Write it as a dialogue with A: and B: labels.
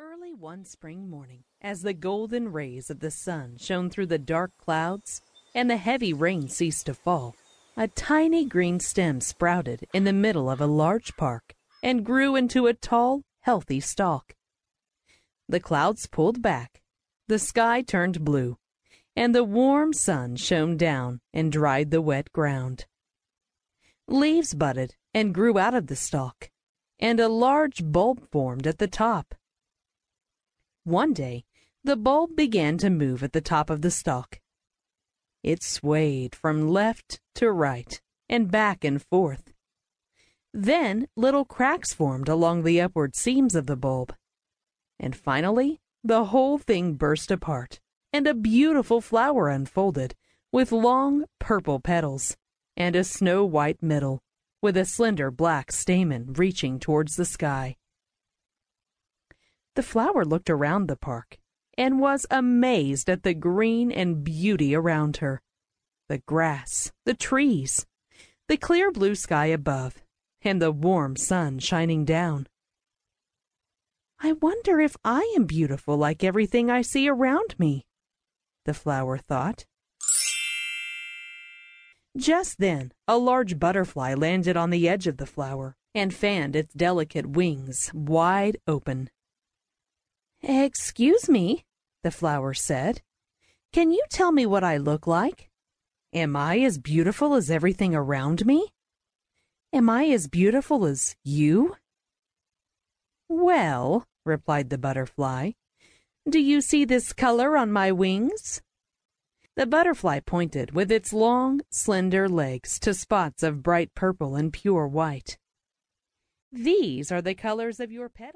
A: Early one spring morning, as the golden rays of the sun shone through the dark clouds and the heavy rain ceased to fall, a tiny green stem sprouted in the middle of a large park and grew into a tall, healthy stalk. The clouds pulled back, the sky turned blue, and the warm sun shone down and dried the wet ground. Leaves budded and grew out of the stalk, and a large bulb formed at the top. One day the bulb began to move at the top of the stalk. It swayed from left to right and back and forth. Then little cracks formed along the upward seams of the bulb. And finally the whole thing burst apart, and a beautiful flower unfolded with long purple petals and a snow white middle, with a slender black stamen reaching towards the sky. The flower looked around the park and was amazed at the green and beauty around her. The grass, the trees, the clear blue sky above, and the warm sun shining down. I wonder if I am beautiful like everything I see around me, the flower thought. Just then a large butterfly landed on the edge of the flower and fanned its delicate wings wide open. Excuse me, the flower said. Can you tell me what I look like? Am I as beautiful as everything around me? Am I as beautiful as you? Well, replied the butterfly, do you see this color on my wings? The butterfly pointed with its long, slender legs to spots of bright purple and pure white. These are the colors of your petals.